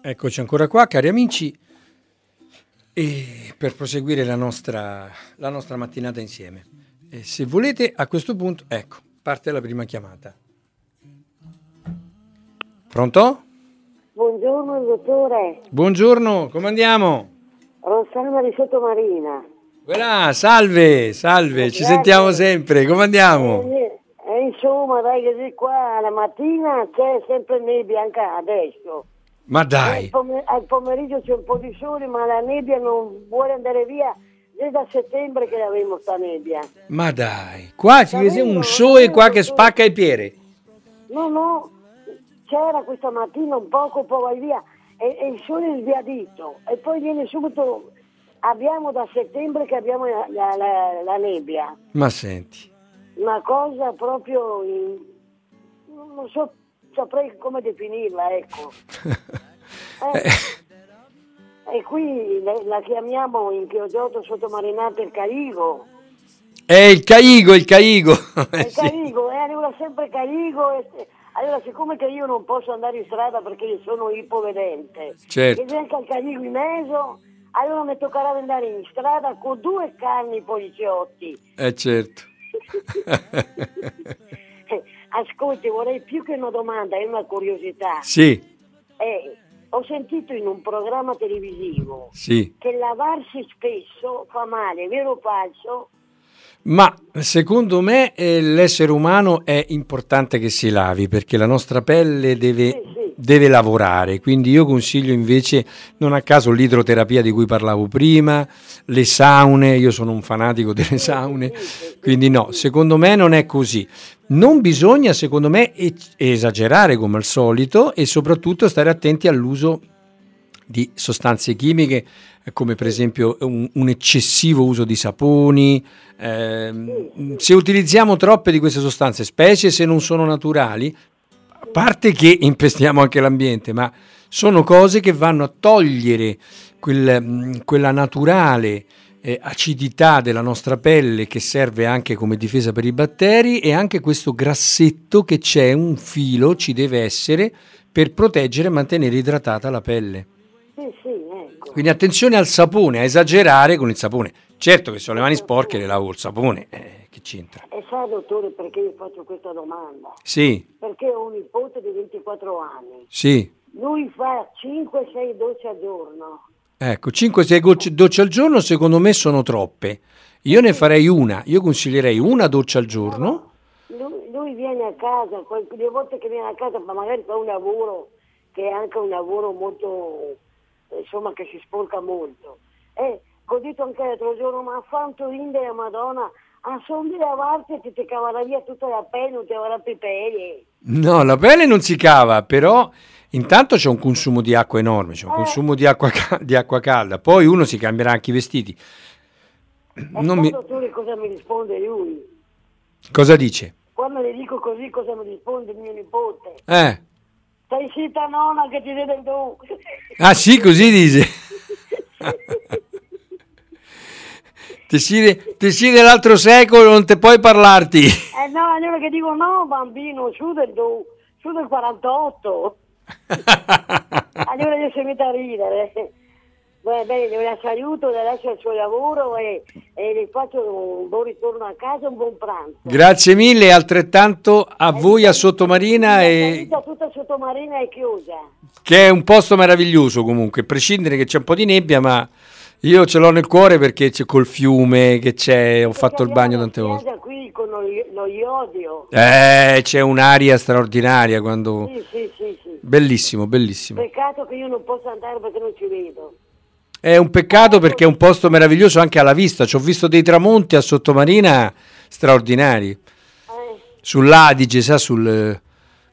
Eccoci ancora qua, cari amici, e per proseguire la nostra, la nostra mattinata insieme. E se volete, a questo punto, ecco, parte la prima chiamata. Pronto? Buongiorno dottore, Buongiorno, come andiamo? Rossana di Sottomarina. Voilà, salve, salve, ci sentiamo sempre, come andiamo? Insomma, dai, che di qua la mattina c'è sempre nebbia anche adesso. Ma Al, dai, pome- al pomeriggio c'è un po' di sole, ma la nebbia non vuole andare via. È da settembre che abbiamo sta nebbia. ma dai, qua ci vede un sole qua che spacca i piedi. No, no, c'era questa mattina un poco, poi vai via. E, e il sole è sbiadito. E poi viene subito... Abbiamo da settembre che abbiamo la, la- la- la nebbia. Ma senti, una cosa proprio in- non so saprei come definirla ecco Eh, e qui la, chiamiamo in Chioggiotto sottomarinata il Caigo è il caigo, il caigo. Eh, il. Caigo, eh, arriva sempre Caigo e, allora siccome che io non posso andare in strada perché sono ipovedente Certo. e anche il Caigo in mezzo allora mi toccherà andare in strada con due carni poliziotti Eh certo. Eh, Ascolti, vorrei più che una domanda, è una curiosità. sì, Eh, ho sentito in un programma televisivo sì. che lavarsi spesso fa male, vero o falso? Ma secondo me eh, l'essere umano è importante che si lavi perché la nostra pelle deve, Sì, sì. Deve lavorare. Quindi io consiglio invece, non a caso, l'idroterapia di cui parlavo prima, le saune. Io sono un fanatico delle saune. Quindi no, secondo me non è così. Non bisogna, secondo me, esagerare come al solito e soprattutto stare attenti all'uso di sostanze chimiche eh, come per esempio un, un eccessivo uso di saponi. ehm, se utilizziamo troppe di queste sostanze, specie se non sono naturali, parte che impestiamo anche l'ambiente, ma sono cose che vanno a togliere quel, mh, quella naturale eh, acidità della nostra pelle che serve anche come difesa per i batteri e anche questo grassetto che c'è, un filo ci deve essere per proteggere e mantenere idratata la pelle. Ecco. Quindi attenzione al sapone, a esagerare con il sapone. Certo che se ho le mani sporche le lavo col sapone, eh, che c'entra? E sa, dottore, perché io faccio questa domanda? Sì, Perché ho un nipote di 24 anni. sì. Lui fa 5-6 docce al giorno. Ecco, 5-6 docce al giorno secondo me sono troppe. Io ne farei una, io consiglierei una doccia al giorno. Lui, lui viene a casa, le volte che viene a casa, ma magari fa un lavoro che è anche un lavoro molto, eh, insomma, che si sporca molto. E ho detto anche l'altro giorno, ma quanto rinde la Madonna, a son di lavarti e ti, ti caverà via tutta la pelle, non ti avrà più pelle. No, la pelle non si cava, però intanto c'è un consumo di acqua enorme, c'è un consumo di acqua, di acqua calda, poi uno si cambierà anche i vestiti. E Non mi- dottore, cosa mi risponde lui? Cosa dice? Quando le dico così, cosa mi risponde il mio nipote? Eh. Stai zitta nonna che ti vede tu. Ah sì, così dice. Ti si, ti si dell'altro secolo, non te puoi parlarti. Eh no, allora che dico no bambino, su del, do- su del 48. allora io si mette a ridere. Beh, bene, la saluto, le lascio al suo lavoro e, e le faccio un buon ritorno a casa, un buon pranzo. Grazie mille e altrettanto a voi a Sottomarina, e, Saluta tutta Sottomarina e chiusa. che è un posto meraviglioso comunque, a prescindere che c'è un po' di nebbia, ma io ce l'ho nel cuore perché c'è col fiume, che c'è, ho fatto il bagno tante volte. Qui con lo, lo iodio. Eh, c'è un'aria straordinaria quando... Sì, sì, sì, sì. Bellissimo, bellissimo. Peccato che io non posso andare perché non ci vedo. È un peccato perché è un posto meraviglioso anche alla vista. Ci ho visto dei tramonti a Sottomarina straordinari. Eh, Sull'Adige, sa, sul eh,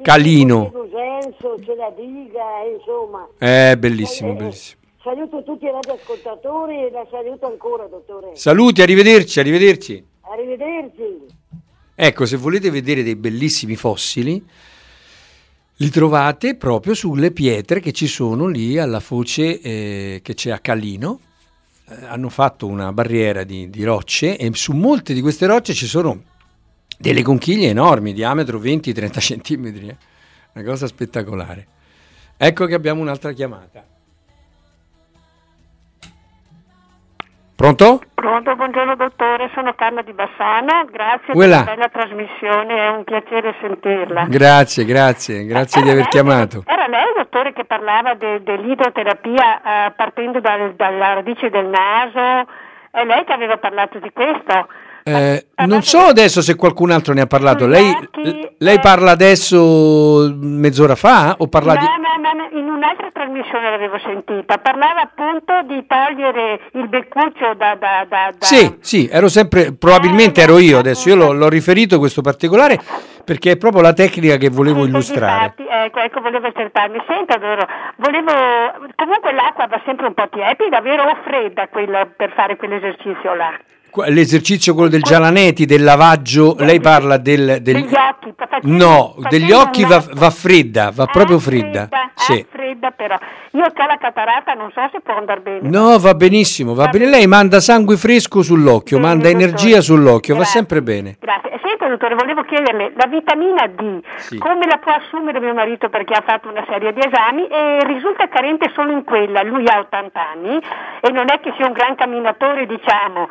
Calino. C'è la diga, eh, insomma. È bellissimo, Eh, bellissimo. Saluto tutti i radioascoltatori e la saluto ancora, dottore. Saluti, arrivederci, arrivederci. Arrivederci. Ecco, se volete vedere dei bellissimi fossili, li trovate proprio sulle pietre che ci sono lì alla foce eh, che c'è a Calino. Eh, hanno fatto una barriera di, di rocce e su molte di queste rocce ci sono delle conchiglie enormi, diametro 20-30 centimetri. eh. Una cosa spettacolare. Ecco che abbiamo un'altra chiamata. Pronto? Pronto, buongiorno dottore, sono Carla di Bassano, grazie Uela. per la bella trasmissione, è un piacere sentirla. Grazie, grazie, grazie di Era aver lei- chiamato. Era lei, dottore, che parlava de- dell'idroterapia eh, partendo dal- dalla radice del naso, è lei che aveva parlato di questo? Eh, non so adesso se qualcun altro ne ha parlato. Lei, lei eh. parla adesso mezz'ora fa o parla No, di... no, no, in un'altra trasmissione l'avevo sentita, parlava appunto di togliere il beccuccio da... da, da, da- Sì, sì, ero sempre, probabilmente ero io adesso, io l'ho, l'ho riferito questo particolare perché è proprio la tecnica che volevo Sì, illustrare. difatti, ecco, ecco, volevo acertarmi. Senta, Doro, volevo... Comunque l'acqua va sempre un po' tiepida, vero? O fredda quella, per fare quell'esercizio là? L'esercizio quello del Gialanetti, del lavaggio, lei parla del... del- Degli occhi. No, degli occhi va, va fredda, va Ah, proprio fredda. ah, Sì. fredda però. Io ho la catarata, non so se può andare bene. No, va benissimo, va Va bene. bene. Lei manda sangue fresco sull'occhio, Bene, manda dottore. energia sull'occhio, va Grazie. sempre bene. Grazie. Senta, dottore, volevo chiederle, la vitamina D, Sì. come la può assumere mio marito perché ha fatto una serie di esami e risulta carente solo in quella, lui ha 80 anni e non è che sia un gran camminatore, diciamo.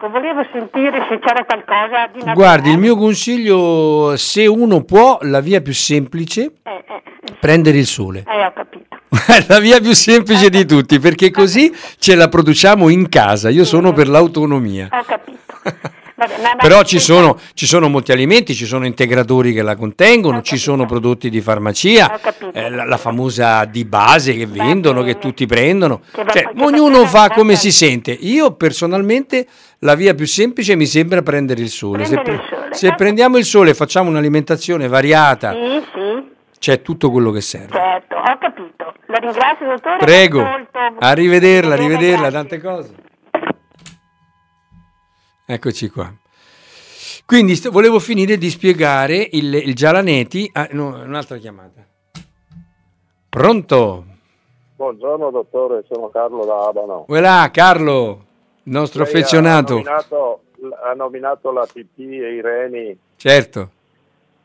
Ecco, volevo sentire se c'era qualcosa di naturale. Guardi, il mio consiglio, se uno può, la via più semplice, Eh, eh, prendere il sole. eh, ho capito. la via più semplice di tutti, perché così ce la produciamo in casa. Io sono per l'autonomia. Ho capito. Vabbè, Però ci sono, ci sono molti alimenti, ci sono integratori che la contengono, ci sono prodotti di farmacia, eh, la, la famosa di base che vendono, che tutti prendono. Che va- Cioè, che ognuno fa come si sente. Io personalmente la via più semplice mi sembra prendere il sole. Se, il pre- sole. se Va- prendiamo il sole e facciamo un'alimentazione variata, Sì, sì, c'è tutto quello che serve. certo, ho capito. La ringrazio, dottore. Prego, arrivederla, arrivederla, tante cose. Eccoci qua. Quindi st- volevo finire di spiegare il, il Gialaneti. Ah, no, un'altra chiamata. Pronto? Buongiorno dottore, sono Carlo da Abano. Voilà, Carlo, il nostro Lei affezionato. Ha nominato, ha nominato la PP e i reni Certo.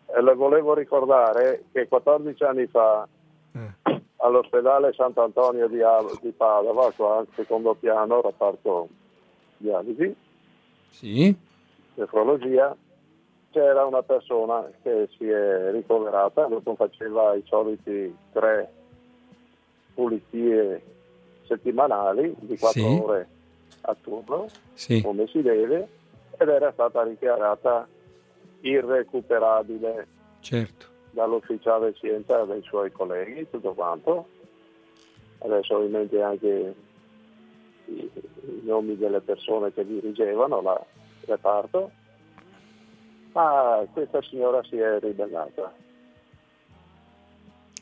e le volevo ricordare che 14 anni fa Eh. all'ospedale Sant'Antonio di, di Padova, qua al secondo piano, reparto dialisi, Sì. nefrologia, c'era una persona che si è ricoverata, dopo faceva i soliti tre pulizie settimanali di 4 Sì. ore a turno, Sì. come si deve, ed era stata dichiarata irrecuperabile Certo. dall'ufficiale scienza dei suoi colleghi, tutto quanto. Adesso ho in mente anche i, i nomi delle persone che dirigevano la reparto, ma questa signora si è ribellata.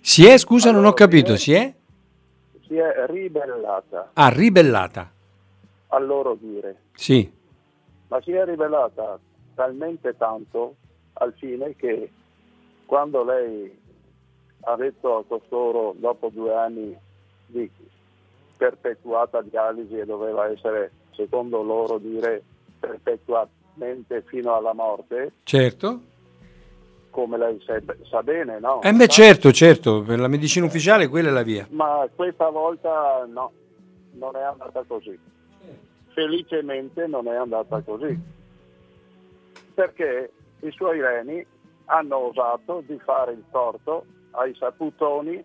Si è, scusa, non ho Allora, capito, si è? Si è ribellata Ah, ribellata. a loro dire, Sì. ma si è ribellata talmente tanto al fine che quando lei ha detto a costoro dopo due anni di perpetuata dialisi e doveva essere, secondo loro dire, perpetuamente fino alla morte, Certo. come lei sa, bene, no? Eh beh, certo, certo, per la medicina ufficiale quella è la via. Ma questa volta no, non è andata così. Felicemente non è andata così. Perché i suoi reni hanno osato di fare il torto ai saputoni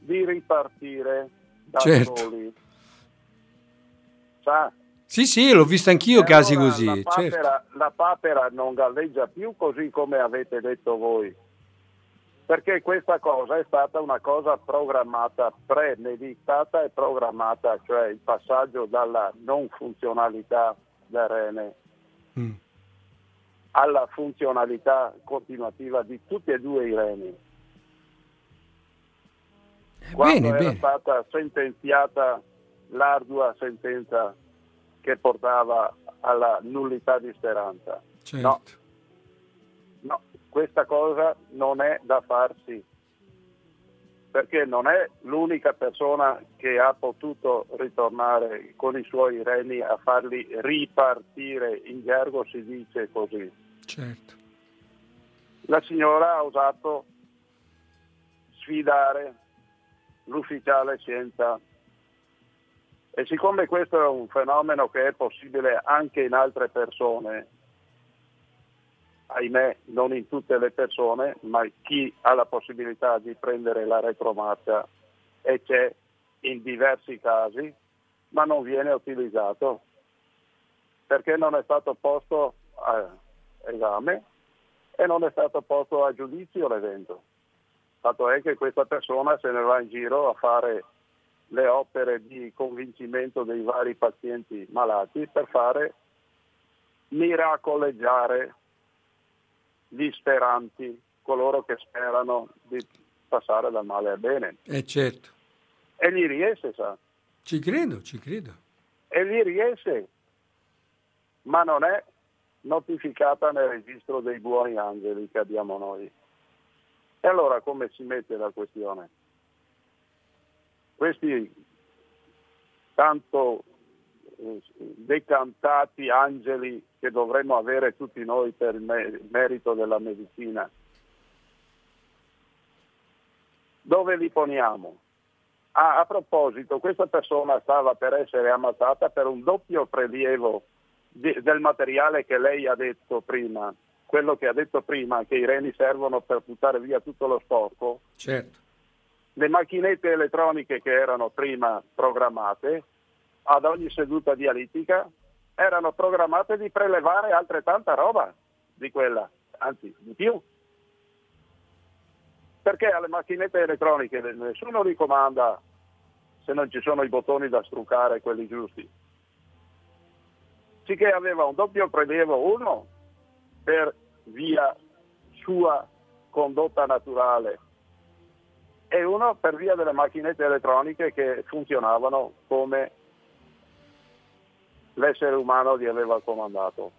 di ripartire da Certo. soli. Sa? Sì, sì, l'ho visto anch'io E casi allora così, La certo. papera, la papera non galleggia più così come avete detto voi. Perché questa cosa è stata una cosa programmata, premeditata e programmata, cioè il passaggio dalla non funzionalità del rene Mm. alla funzionalità continuativa di tutti e due i reni. Quando Bene, era bene. stata sentenziata l'ardua sentenza che portava alla nullità di speranza. Certo. No, no, questa cosa non è da farsi, perché non è l'unica persona che ha potuto ritornare con i suoi reni a farli ripartire, in gergo si dice così. certo. La signora ha osato sfidare l'ufficiale scienza. E siccome questo è un fenomeno che è possibile anche in altre persone, ahimè non in tutte le persone, ma chi ha la possibilità di prendere la retromarcia e c'è in diversi casi, ma non viene utilizzato perché non è stato posto a esame e non è stato posto a giudizio l'evento. Fatto è che questa persona se ne va in giro a fare le opere di convincimento dei vari pazienti malati per fare miracoleggiare gli speranti, coloro che sperano di passare dal male al bene. Eh certo. E gli riesce, sa. Ci credo, ci credo. E gli riesce, ma non è notificata nel registro dei buoni angeli che abbiamo noi. E allora come si mette la questione? Questi tanto eh, decantati angeli che dovremmo avere tutti noi per il merito della medicina, dove li poniamo? Ah, a proposito, questa persona stava per essere ammazzata per un doppio prelievo di, del materiale che lei ha detto prima, quello che ha detto prima, che i reni servono per buttare via tutto lo sporco, certo. le macchinette elettroniche che erano prima programmate ad ogni seduta dialitica erano programmate di prelevare altrettanta roba di quella, anzi di più. Perché alle macchinette elettroniche nessuno li comanda se non ci sono i bottoni da struccare, quelli giusti. Sicché aveva un doppio prelievo, uno per via sua condotta naturale e uno per via delle macchinette elettroniche che funzionavano come l'essere umano gli aveva comandato.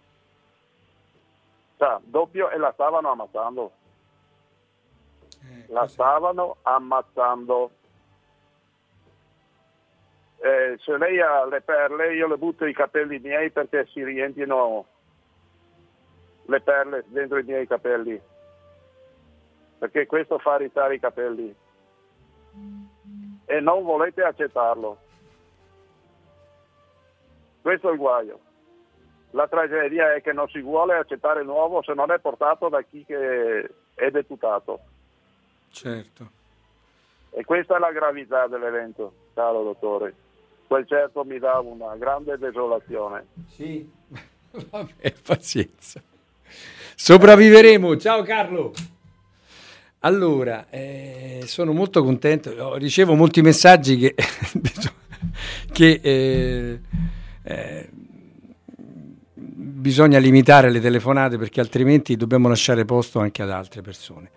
Cioè, doppio e la stavano ammazzando. Eh, la stavano ammazzando. Eh, se lei ha le perle, io le butto i capelli miei perché si riempiono le perle dentro i miei capelli, perché questo fa ritare i capelli e non volete accettarlo. Questo è il guaio. La tragedia è che non si vuole accettare il nuovo se non è portato da chi è deputato. Certo. E questa è la gravità dell'evento, caro dottore. Quel certo mi dà una grande desolazione. Sì, vabbè, pazienza. Sopravviveremo. Ciao Carlo. Allora, eh, sono molto contento, ricevo molti messaggi che, che eh, eh, bisogna limitare le telefonate perché altrimenti dobbiamo lasciare posto anche ad altre persone.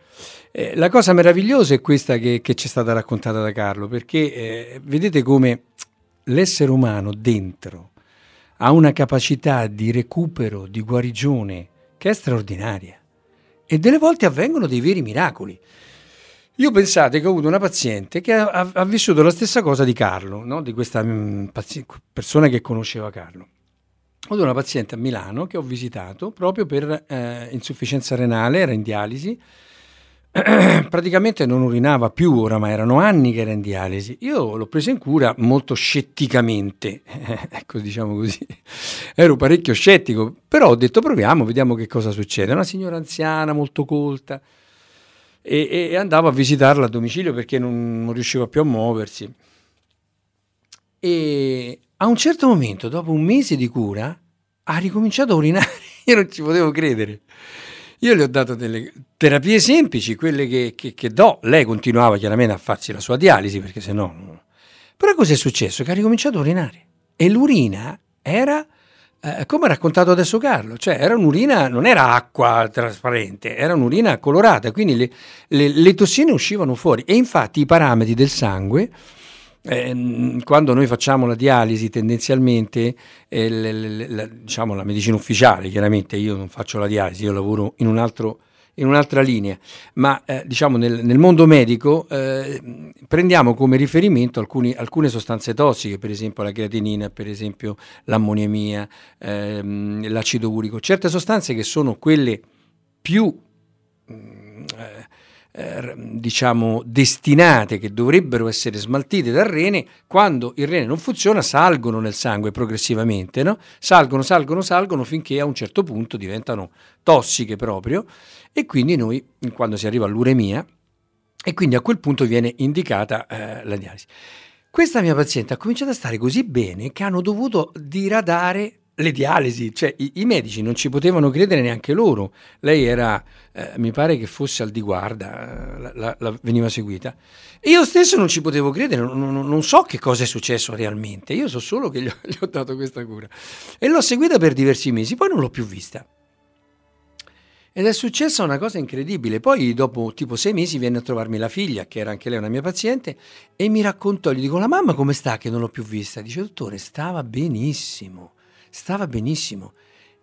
Eh, la cosa meravigliosa è questa che, che, ci è stata raccontata da Carlo, perché eh, vedete come l'essere umano dentro ha una capacità di recupero, di guarigione, che è straordinaria. E delle volte avvengono dei veri miracoli. Io pensate che ho avuto una paziente che ha, ha vissuto la stessa cosa di Carlo, no? di questa mh, mm, persona che conosceva Carlo. Ho avuto una paziente a Milano che ho visitato proprio per eh, insufficienza renale, era in dialisi, praticamente non urinava più oramai, erano anni che era in dialisi. Io l'ho presa in cura molto scetticamente, ecco diciamo così, ero parecchio scettico, però ho detto proviamo, vediamo che cosa succede. Una signora anziana, molto colta, e, e andavo a visitarla a domicilio perché non, non riusciva più a muoversi. E a un certo momento, dopo un mese di cura, ha ricominciato a urinare, io non ci potevo credere. Io le ho dato delle terapie semplici, quelle che, che, che do. Lei continuava chiaramente a farsi la sua dialisi perché se no... Però cos'è successo? Che ha ricominciato a urinare e l'urina era eh, come ha raccontato adesso Carlo, cioè era un'urina, non era acqua trasparente, era un'urina colorata, quindi le, le, le tossine uscivano fuori. E infatti i parametri del sangue eh, quando noi facciamo la dialisi tendenzialmente, eh, le, le, la, diciamo la medicina ufficiale, chiaramente io non faccio la dialisi, io lavoro in, un altro, in un'altra linea, ma eh, diciamo nel, nel, mondo medico eh, prendiamo come riferimento alcuni, alcune sostanze tossiche, per esempio la creatinina, per esempio l'ammoniamia, ehm, l'acido urico, certe sostanze che sono quelle più... Eh, diciamo destinate che dovrebbero essere smaltite dal rene, quando il rene non funziona salgono nel sangue progressivamente, no? salgono, salgono, salgono finché a un certo punto diventano tossiche proprio e quindi noi quando si arriva all'uremia e quindi a quel punto viene indicata eh, la dialisi. Questa mia paziente ha cominciato a stare così bene che hanno dovuto diradare le dialisi, cioè i, i, medici non ci potevano credere neanche loro. Lei era, eh, mi pare che fosse al di guarda, la, la, la veniva seguita. Io stesso non ci potevo credere, non, non, non, so che cosa è successo realmente, io so solo che gli ho, gli ho dato questa cura. E l'ho seguita per diversi mesi, poi non l'ho più vista. Ed è successa una cosa incredibile. Poi, dopo tipo sei mesi, viene a trovarmi la figlia, che era anche lei una mia paziente, e mi raccontò, gli dico, la mamma come sta che non l'ho più vista? Dice, dottore, stava benissimo stava benissimo.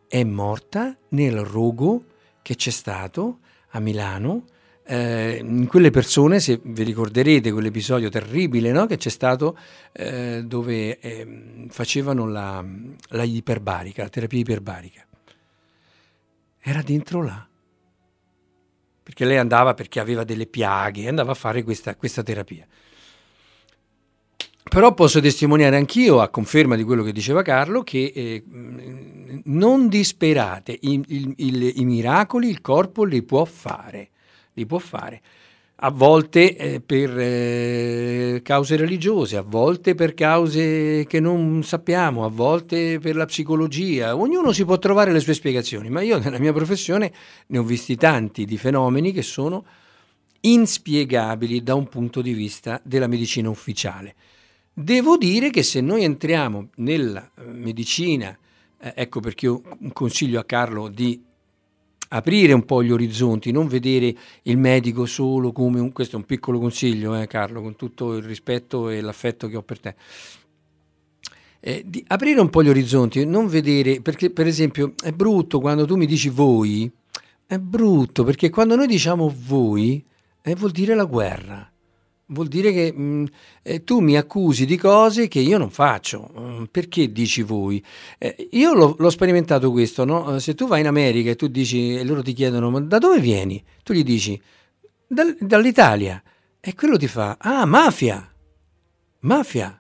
È morta nel rogo che c'è stato a Milano. Eh, in quelle persone, se vi ricorderete quell'episodio terribile no? che c'è stato eh, dove eh, facevano la, la iperbarica, la terapia iperbarica, era dentro là perché lei andava perché aveva delle piaghe, andava a fare questa, questa terapia. Però posso testimoniare anch'io, a conferma di quello che diceva Carlo, che eh, non disperate, I, il, il, i, miracoli il corpo li può fare, li può fare. A volte eh, per eh, cause religiose, a volte per cause che non sappiamo, a volte per la psicologia. Ognuno si può trovare le sue spiegazioni, ma io nella mia professione ne ho visti tanti di fenomeni che sono inspiegabili da un punto di vista della medicina ufficiale. Devo dire che se noi entriamo nella eh, medicina, eh, ecco perché io consiglio a Carlo di aprire un po' gli orizzonti, non vedere il medico solo come un, questo è un piccolo consiglio, eh, Carlo, con tutto il rispetto e l'affetto che ho per te. Eh, di aprire un po' gli orizzonti, non vedere, perché per esempio è brutto quando tu mi dici voi, è brutto perché quando noi diciamo voi eh, vuol dire la guerra vuol dire che mh, mm, eh, tu mi accusi di cose che io non faccio. Mm, perché dici voi? Eh, io l'ho, l'ho, sperimentato questo, no? Eh, se tu vai in America e dici, e loro ti chiedono, ma da dove vieni? Tu gli dici, Dal, dall'Italia. E quello ti fa, ah, mafia, mafia.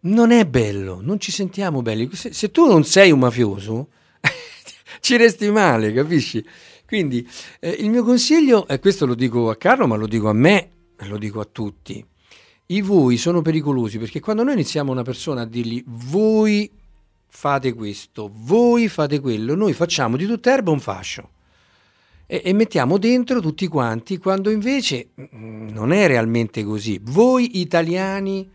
Non è bello, non ci sentiamo belli. Se, se tu non sei un mafioso, ci resti male, capisci? Quindi eh, il mio consiglio, e questo lo dico a Carlo, ma lo dico a me, lo dico a tutti, i voi sono pericolosi perché quando noi iniziamo una persona a dirgli voi fate questo, voi fate quello, noi facciamo di tutta erba un fascio e, e mettiamo dentro tutti quanti quando invece mm, non è realmente così. Voi italiani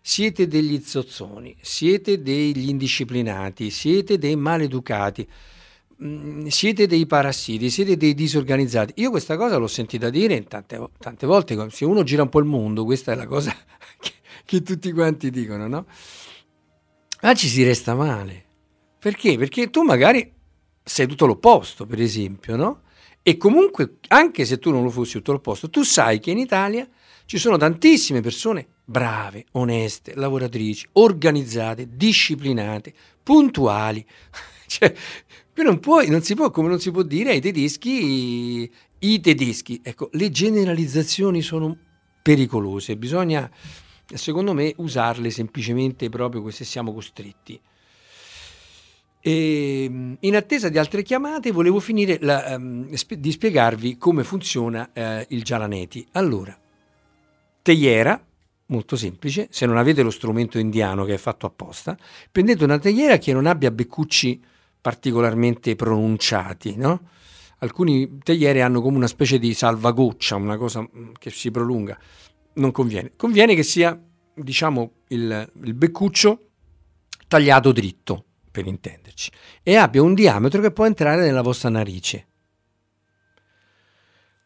siete degli zozzoni, siete degli indisciplinati, siete dei maleducati. Mm, siete dei parassiti, siete dei disorganizzati. Io questa cosa l'ho sentita dire tante, tante, volte, se uno gira un po' il mondo, questa è la cosa che, che tutti quanti dicono, no? Ma ci si resta male. Perché? Perché tu magari sei tutto l'opposto, per esempio, no? E comunque, anche se tu non lo fossi tutto l'opposto, tu sai che in Italia ci sono tantissime persone brave, oneste, lavoratrici, organizzate, disciplinate, puntuali. cioè, Qui non, puoi, non si può, come non si può dire ai tedeschi, i tedeschi. Ecco, le generalizzazioni sono pericolose, bisogna, secondo me, usarle semplicemente proprio se siamo costretti. E, in attesa di altre chiamate, volevo finire la, um, di spiegarvi come funziona uh, il Gialaneti. Allora, teiera, molto semplice, se non avete lo strumento indiano che è fatto apposta, prendete una teiera che non abbia beccucci particolarmente pronunciati, no? Alcuni teiere hanno come una specie di salvagoccia, una cosa mm, che si prolunga. Non conviene. Conviene che sia, diciamo, il, il beccuccio tagliato dritto, per intenderci, e abbia un diametro che può entrare nella vostra narice.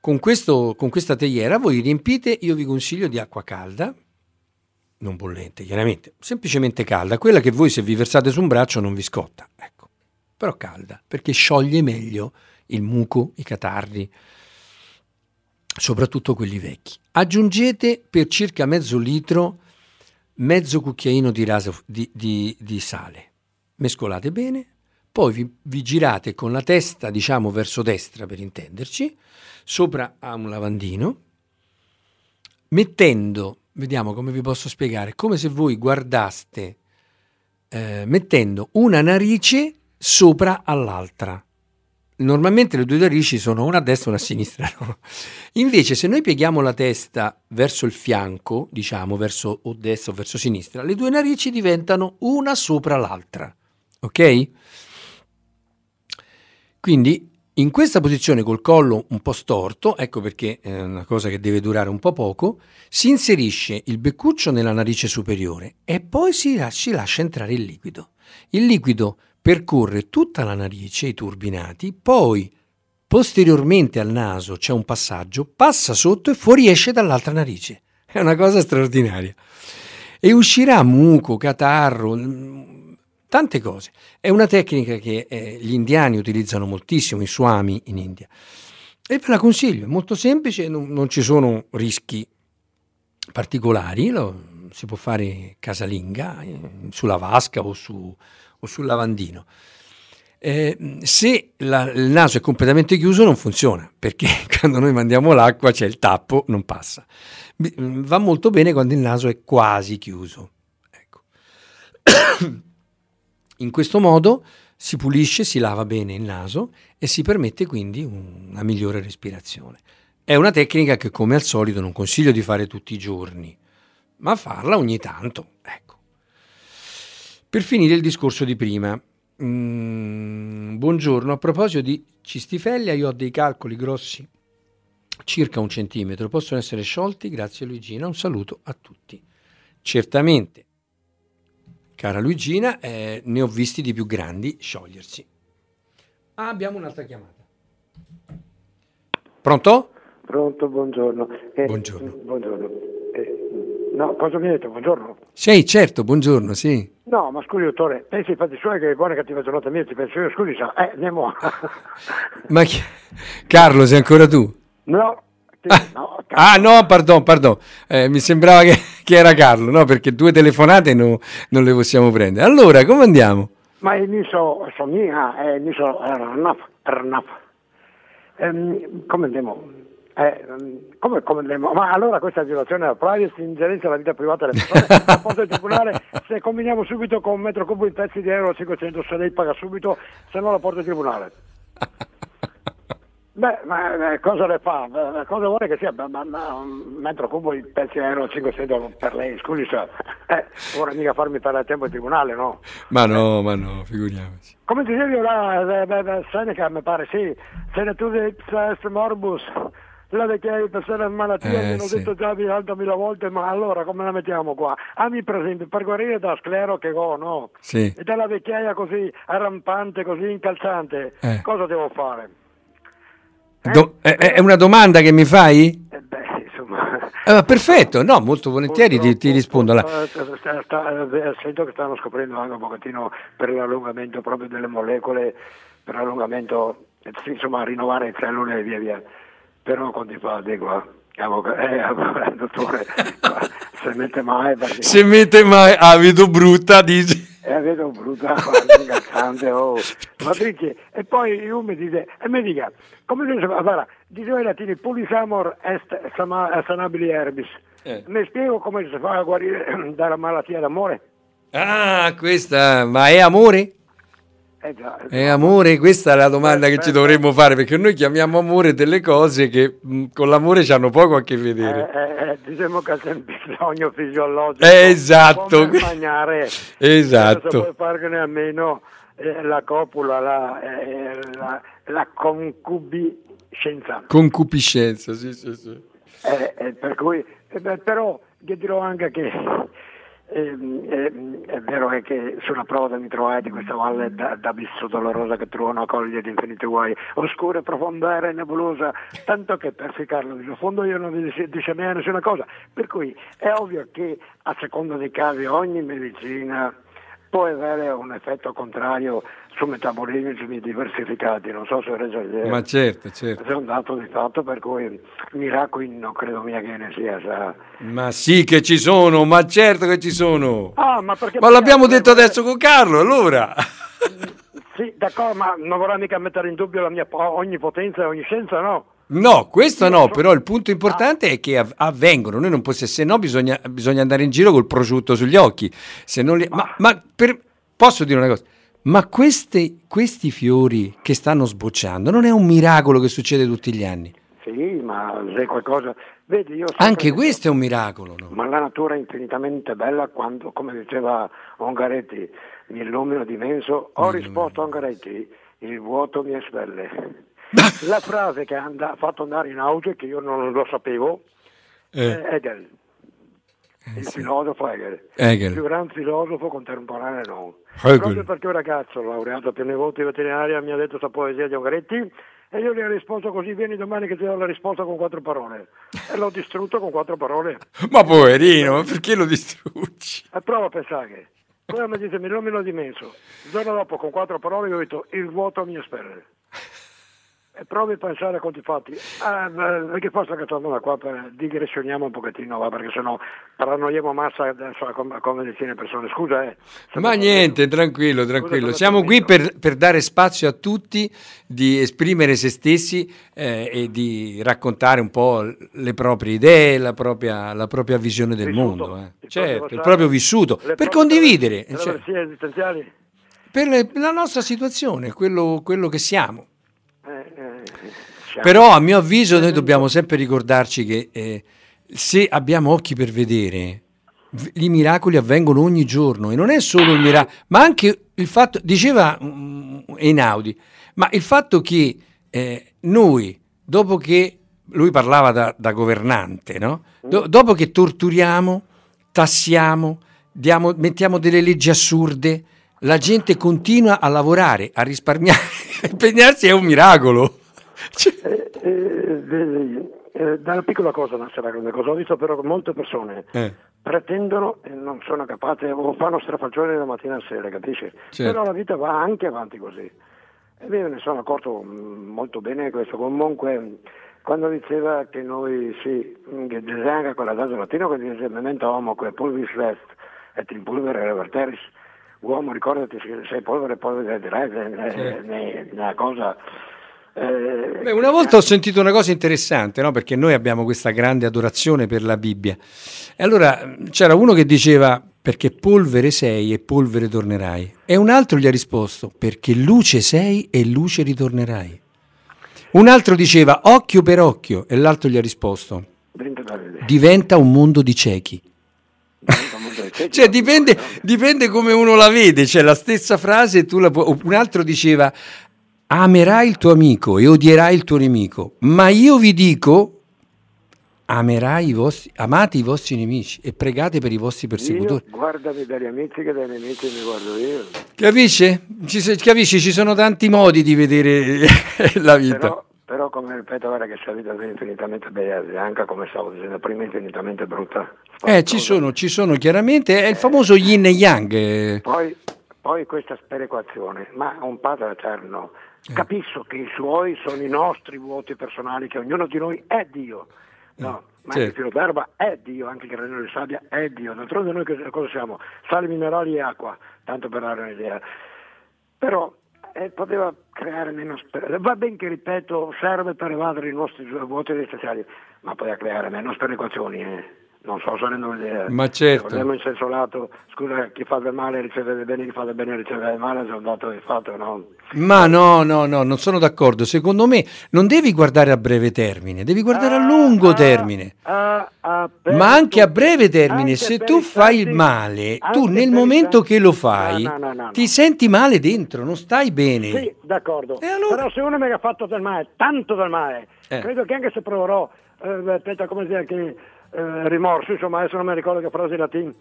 Con, questo, con questa teiera voi riempite, io vi consiglio di acqua calda, non bollente chiaramente, semplicemente calda, quella che voi se vi versate su un braccio non vi scotta. Ecco però calda, perché scioglie meglio il muco, i catarri, soprattutto quelli vecchi. Aggiungete per circa mezzo litro mezzo cucchiaino di, raso, di, di, di sale, mescolate bene, poi vi, vi girate con la testa, diciamo, verso destra per intenderci, sopra a un lavandino, mettendo, vediamo come vi posso spiegare, come se voi guardaste, eh, mettendo una narice sopra all'altra. Normalmente le due narici sono una a destra e una a sinistra. No? Invece, se noi pieghiamo la testa verso il fianco, diciamo verso o destra o verso sinistra, le due narici diventano una sopra l'altra. Ok? Quindi in questa posizione col collo un po' storto, ecco perché è una cosa che deve durare un po' poco, si inserisce il beccuccio nella narice superiore e poi si, si lascia entrare il liquido. Il liquido percorre tutta la narice, i turbinati, poi posteriormente al naso c'è un passaggio, passa sotto e fuoriesce dall'altra narice. È una cosa straordinaria. E uscirà muco, catarro, tante cose. È una tecnica che eh, gli indiani utilizzano moltissimo, i suami in India. E ve la consiglio, è molto semplice, non, non ci sono rischi particolari, lo, si può fare casalinga, eh, sulla vasca o, su, o sul lavandino. Eh, se la, il naso è completamente chiuso non funziona, perché quando noi mandiamo l'acqua c'è il tappo, non passa. Va molto bene quando il naso è quasi chiuso. Ecco. In questo modo si pulisce, si lava bene il naso e si permette quindi una migliore respirazione. È una tecnica che come al solito non consiglio di fare tutti i giorni, ma farla ogni tanto. Ecco. Per finire il discorso di prima, mm, buongiorno, a proposito di cistifellea io ho dei calcoli grossi circa un centimetro, possono essere sciolti, grazie Luigina, un saluto a tutti. Certamente Cara Luigina, eh, ne ho visti di più grandi sciogliersi. Ah, abbiamo un'altra chiamata. Pronto? Pronto, buongiorno. Eh, buongiorno. Buongiorno. Eh, no, cosa mi hai detto? Buongiorno. Sì, certo, buongiorno, sì. No, ma scusi dottore, pensi fatti suoi che è buona cattiva giornata mia, ti penso io, scusi, sa, eh, andiamo. ma chi... Carlo, sei ancora tu? No, Ah, no, ah, no, pardon, pardon. Eh, mi sembrava che, che, era Carlo, no? Perché due telefonate no, non le possiamo prendere. Allora, come andiamo? Ma il miso somia, è il miso Rnaf, Rnaf. Ehm, come andiamo? Eh, come, come andiamo? Ma allora questa violazione della privacy, ingerenza nella vita privata delle persone, a posto tribunale, se combiniamo subito con un metro cubo in pezzi di euro 500, se lei paga subito, se no la porta in tribunale. Beh, ma eh, cosa le fa? Cosa vuole che sia? Ma, ma, un metro cubo di pezzi euro 500 per lei, scusi, cioè, eh, ora mica farmi perdere tempo in tribunale, no? Ma no, ma no, figuriamoci. Come dicevi ora, eh, Seneca mi pare, sì, Senatore Ipsa La vecchiaia per essere malattia, eh, mi hanno sì. detto già mille volte, ma allora come la mettiamo qua? Ah, mi per esempio, per guarire da sclero che ho, no? Sì. E dalla vecchiaia così arrampante, così incalzante, eh. cosa devo fare? Do- è, è, una domanda che mi fai? Eh beh, insomma. Eh, perfetto, no, molto volentieri ti, ti rispondo. La... Sta, sta, eh, sento che stanno scoprendo anche un pochettino per l'allungamento proprio delle molecole, per l'allungamento, insomma, rinnovare le cellule e via via. Però conti fatti qua. Eh, dottore, se mette mai perché... se mette mai ah vedo brutta dici eh, vedo brutta ingazzante oh. ma perché e poi io mi dice e mi dica come si fa allora diceva i latini pulisamor est sanabili herbis eh. mi spiego come si fa a guarire dalla malattia d'amore ah questa ma è amore? Eh già, è amore? Questa è la domanda che ci dovremmo fare perché noi chiamiamo amore delle cose che mh, con l'amore hanno poco a che vedere. Eh, eh, diciamo che c'è un bisogno fisiologico. Eh, esatto. Come mangiare. esatto. Se puoi farne almeno eh, la copula, la, eh, la, la concupiscenza. Concupiscenza, sì, sì, sì. Eh, per cui, beh, però, io dirò anche che eh, eh, è vero che sulla prova mi trovai di questa valle da, d'abisso dolorosa che truona coglie di infiniti guai, oscura, profonda e nebulosa, tanto che per ficcarlo di fondo io non discernevo nessuna cosa. Per cui è ovvio che a seconda dei casi ogni medicina può avere un effetto contrario su metabolismi diversificati, non so se reso idea. Ma certo, certo. È un dato di fatto per cui miracoli non credo mia che ne sia. Sa. Ma sì che ci sono, ma certo che ci sono. Ah, ma, ma l'abbiamo detto adesso con Carlo, allora. Sì, d'accordo, ma non vorrà mica mettere in dubbio la mia po- onnipotenza e onniscienza, no? No, questo no, però il punto importante è che av- avvengono, noi non possiamo, se no bisogna, bisogna andare in giro col prosciutto sugli occhi. Se non li- ma ma per- posso dire una cosa? Ma queste- questi fiori che stanno sbocciando non è un miracolo che succede tutti gli anni? Sì, ma se qualcosa... Vedi, Anche dico- questo è un miracolo, no? Ma la natura è infinitamente bella quando, come diceva Ongaretti, mi illumino di menso, ho risposto a Ongaretti, il vuoto mi espelle. La frase che ha fatto andare in auge, che io non lo sapevo, Eh, è Hegel, il filosofo Hegel, Hegel. il più grande filosofo contemporaneo non. Hegel. Proprio perché un ragazzo laureato a pieni voti in veterinaria mi ha detto questa poesia di Ongaretti e io gli ho risposto così, vieni domani che ti do la risposta con quattro parole. E l'ho distrutto con quattro parole. Ma poverino, ma perché lo distruggi? E prova a pensare. Poi mi dice, mi nomino di menso. Il giorno dopo, con quattro parole, gli ho detto, il vuoto mi espelle. E provi a pensare a conti fatti. Ah, perché forse che torno da qua per digressioniamo un pochettino, va, perché sennò paranoiamo massa adesso con, con medicine persone. Scusa, eh. Ma niente, tranquillo, tranquillo. Scusa, Siamo qui per, per dare spazio a tutti di esprimere se stessi eh, e di raccontare un po' le proprie idee, la propria, la propria visione del Vissuto. mondo. eh. Il Certo, proprio il proprio vissuto, le per condividere, traver- cioè, esistenziali. per le- la nostra situazione, quello, quello che siamo. Eh, eh, Però a mio avviso noi dobbiamo sempre ricordarci che eh, se abbiamo occhi per vedere, i miracoli avvengono ogni giorno e non è solo il miracolo, ma anche il fatto, diceva mm, Einaudi, ma il fatto che eh, noi, dopo che lui parlava da, da governante, no? Do- dopo che torturiamo, tassiamo, diamo- mettiamo delle leggi assurde, la gente continua a lavorare, a risparmiare, a impegnarsi è un miracolo. Cioè, Eh, eh, eh, da una piccola cosa nasce la grande cosa. Ho visto però che molte persone eh, pretendono e non sono capaci o fanno strafalcione da mattina a sera, capisci? Certo. Però la vita va anche avanti così. E io ne sono accorto mm, molto bene questo. Comunque, quando diceva che noi sì, che disegna quella data latino che dice memento homo que pulvis est et in pulvere reverteris, uomo ricordati che sei polvere polvere dirai, è una cosa... eh, Beh, una volta ho sentito una cosa interessante, no? perché noi abbiamo questa grande adorazione per la Bibbia. E allora c'era uno che diceva perché polvere sei e polvere tornerai. E un altro gli ha risposto perché luce sei e luce ritornerai. Un altro diceva occhio per occhio e l'altro gli ha risposto diventa un mondo di ciechi. Cioè dipende, dipende come uno la vede, cioè la stessa frase tu la puoi... Un altro diceva amerai il tuo amico e odierai il tuo nemico, ma io vi dico amerai i vostri, amate i vostri nemici e pregate per i vostri persecutori. Io guardami dagli amici che dai nemici mi guardo io. Capisci? Ci, capisci? Ci sono tanti modi di vedere la vita. Però, però come ripeto, guarda che questa vita è infinitamente bella, e anche come stavo dicendo prima, infinitamente brutta. Eh, ci sono, ci sono chiaramente, è il famoso yin e yang. eh. Poi, poi questa sperequazione, ma un padre eterno, Eh. capisco che i suoi sono i nostri vuoti personali, che ognuno di noi è Dio. No, ma anche il certo. filo d'erba è Dio, anche il granello di sabbia è Dio. D'altronde noi cosa siamo? Sali minerali e acqua, tanto per dare un'idea. Però eh, poteva creare meno sperequazione. Va ben che, ripeto, serve per evadere i nostri vuoti essenziali, ma poteva creare meno sperequazioni. eh. Non so se rendo l'idea. Ma certo. Se vogliamo in senso lato, scusa, chi fa del male riceve del bene, chi fa del bene riceve del male, è un dato di fatto, no? Ma no, no, no, non sono d'accordo. Secondo me non devi guardare a breve termine, devi guardare a Ah, lungo ah, termine. ah, ah, Ma anche a breve termine, se tu fai il male, tu nel momento che lo fai, No, no, no, ti senti male dentro, non stai bene. Sì, d'accordo. Allora? Però se uno mi ha fatto del male, tanto del male, Eh. credo che anche se proverò, eh, aspetta, come dire, che eh, rimorso, insomma, adesso non mi ricordo che frase in latino,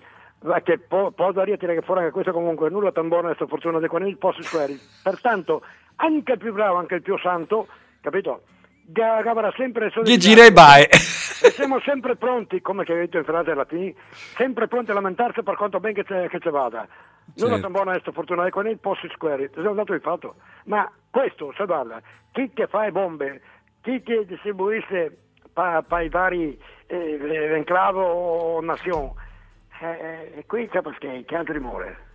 ma che può, può da tirare che fuori anche questo comunque, nulla tan buono è sta fortuna dei quali posso sueri. Pertanto, anche il più bravo, anche il più santo, capito? Ga- avrà sempre il suo Gli desiderio. girei bae. E siamo sempre pronti, come che hai detto in frase latini, sempre pronti a lamentarsi per quanto ben che ce vada. Non Certo. è tan buona questa fortuna con il posti square, è un dato di fatto. Ma questo, se guarda, chi che fa le bombe, chi che distribuisce per i vari eh, enclave o nazioni, eh, eh, qui c'è perché che altri muore.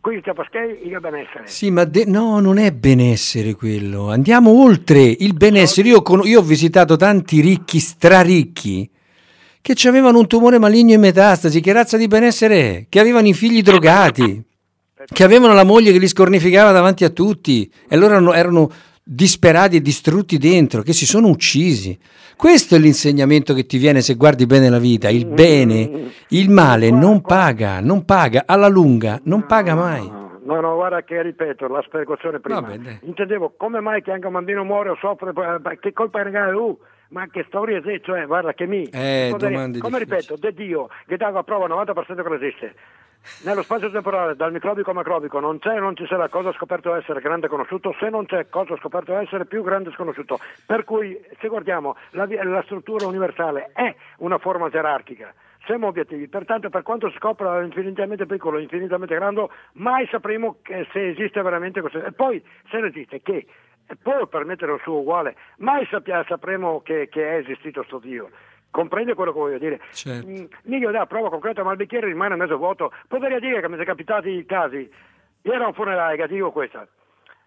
Qui c'è perché il benessere. Sì, ma de- no, non è benessere quello. Andiamo oltre il benessere. Io, con- io ho visitato tanti ricchi, straricchi, che avevano un tumore maligno in metastasi. Che razza di benessere è? Che avevano i figli drogati, che avevano la moglie che li scornificava davanti a tutti e loro erano, erano disperati e distrutti dentro, che si sono uccisi. Questo è l'insegnamento che ti viene se guardi bene la vita. Il bene, il male non paga, non paga, alla lunga non paga mai. No, no, guarda che ripeto, la spiegazione prima. Vabbè. Intendevo come mai che anche un bambino muore o soffre, eh, che colpa è uh, ma che storia è, cioè, guarda che mi... Eh, Come- come ripeto, di Dio, che dà la prova 90% che esiste. Nello spazio temporale, dal microbico al macrobico, non c'è e non ci sarà cosa scoperto essere grande conosciuto, se non c'è cosa scoperto essere più grande sconosciuto. Per cui, se guardiamo, la, la struttura universale è una forma gerarchica. Siamo obiettivi, pertanto per quanto si scopra infinitamente piccolo, infinitamente grande, mai sapremo se esiste veramente questo. E poi, se non esiste, che? E poi per mettere il suo uguale, mai sappia- sapremo che, che è esistito sto Dio. Comprende quello che voglio dire? Certo. Mm, Mica dà prova concreta, ma il bicchiere rimane mezzo vuoto. Potrei dire che mi sono capitati i casi. Era un funerale, che dico questa.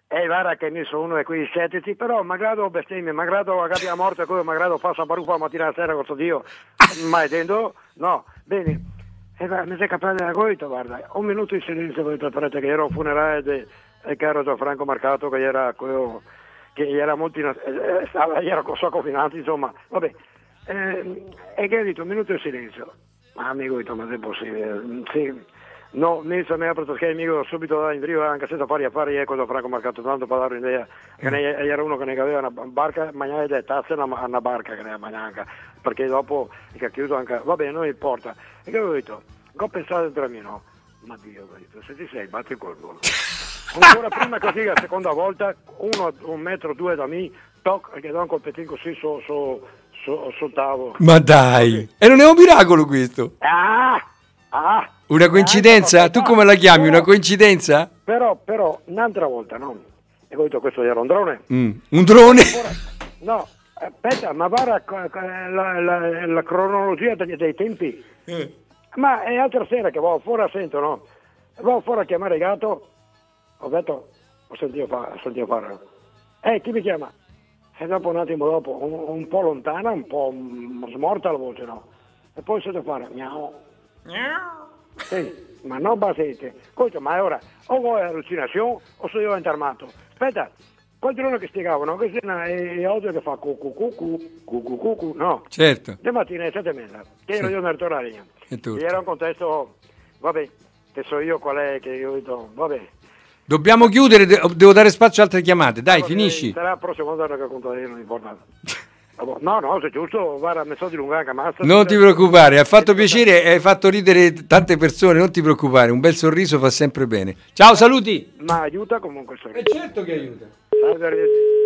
E guarda che ne sono uno di quei scettici, però malgrado bestemmie, malgrado la gabbia morta, come malgrado passa a parupa la mattina alla sera con sto Dio, mai dentro, no, bene. E guarda, mi sei capitato da questo, guarda, un minuto di silenzio per interpretare che era un funerale di di caro Gianfranco Marcato, che era quello che era molto in, eh, stava, era con suo confinante, insomma, vabbè. Eh, e che ha detto un minuto di silenzio. Ma amico, ho detto, ma è possibile? Mm, Sì. No, mi sono aperto che amico subito da in brio, anche senza fare affari, ecco da Franco Marcato, tanto per dare un'idea, che ne, era uno che ne aveva una barca, mangiare delle tazze, una, una barca che ne mangiava, perché dopo che ha chiuso anche, va bene, non importa. E che avevo detto, ho pensato tra me, no, ma Dio, ho detto, se ti sei, batti il colpo. Ancora prima così, la seconda volta, uno un metro due da me, toc, che do un colpettino così su, su, tavolo. Ma dai, e non è un miracolo questo? Ah! Ah! Una coincidenza? Ah, Tu come la chiami? Una però- coincidenza? Però, però, un'altra volta, no? E ho detto, questo era un drone? Mm, Un drone? No, aspetta, ma guarda la, la- la cronologia dei, dei tempi. Ma è altra sera che vado fuori a sento, no? Vado fuori a chiamare il gatto, ho detto, ho sentito, fa- ho sentito fare. Eh, chi mi chiama? E dopo un attimo dopo, un, un po' lontana, un po' smorta la voce, no? E poi sento fare, miau. Sì, ma non basete. Ascolta, ma ora o vuoi allucinazione o sono io intermato. Aspetta, quel giorno che spiegavano, questo è una- è audio che fa cucu cucu, cucu cucu, no. Certo. Le mattine alle sette e mezza, che ero Sì. io nel. E tutto. Era un contesto, vabbè, che so io qual è che io ho detto, vabbè. Dobbiamo chiudere, de- devo dare spazio a altre chiamate. Dai, Vabbè, finisci. Sarà la prossima volta che importa. Vabbè, No, no, se è giusto, guarda, mi so dilungare anche mazza. Non ti preoccupare, ha fatto piacere e hai fatto ridere tante persone, non ti preoccupare, un bel sorriso fa sempre bene. Ciao, saluti! Ma aiuta comunque il sorriso. certo che aiuta. Arrivederci.